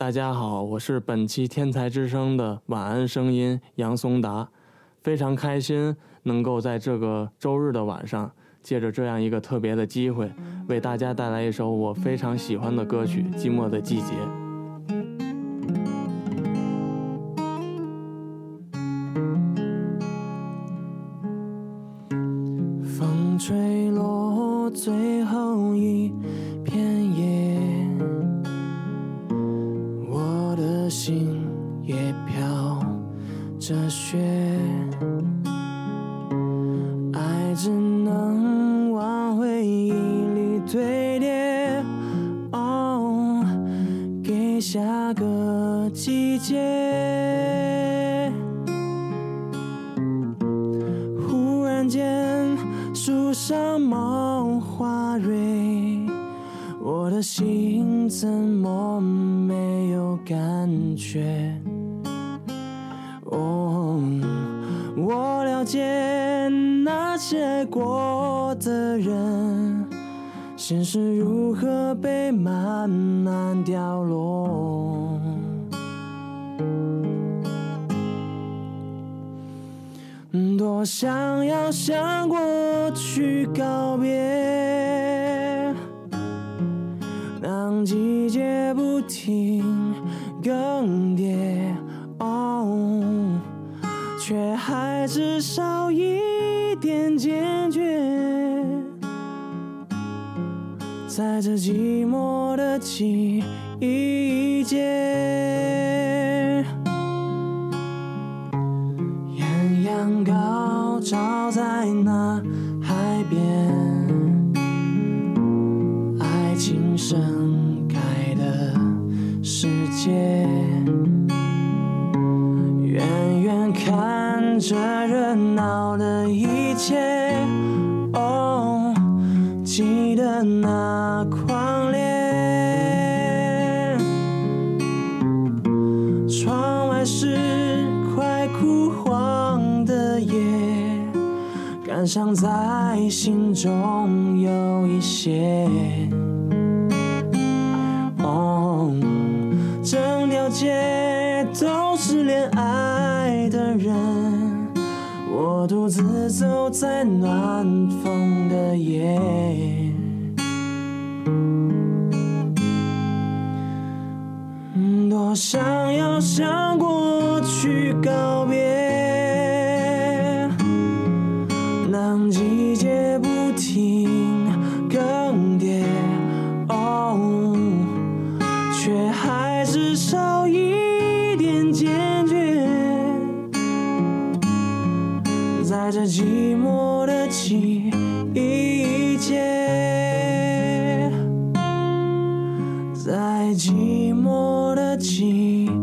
大家好，我是本期天才之声的晚安声音杨松达，非常开心能够在这个周日的晚上，借着这样一个特别的机会，为大家带来一首我非常喜欢的歌曲《寂寞的季节》。风吹落最后一片心也飘着雪，爱只能往回忆里堆叠，哦，给下个季节。忽然间，树上冒花蕊，心怎么没有感觉？哦，我了解那些过的人，现实如何被慢慢掉落。多想要向过去告别，至少一点坚决，在这寂寞的季节。艳阳高照在那海边，爱情盛开的世界。远远看这热闹的一切，哦，记得那狂烈。窗外是快枯黄的叶，感伤在心中有一些。哦，整条街都是恋爱，我独自走在暖风的夜。多想要向过去告在寂寞的季节。在寂寞的季节。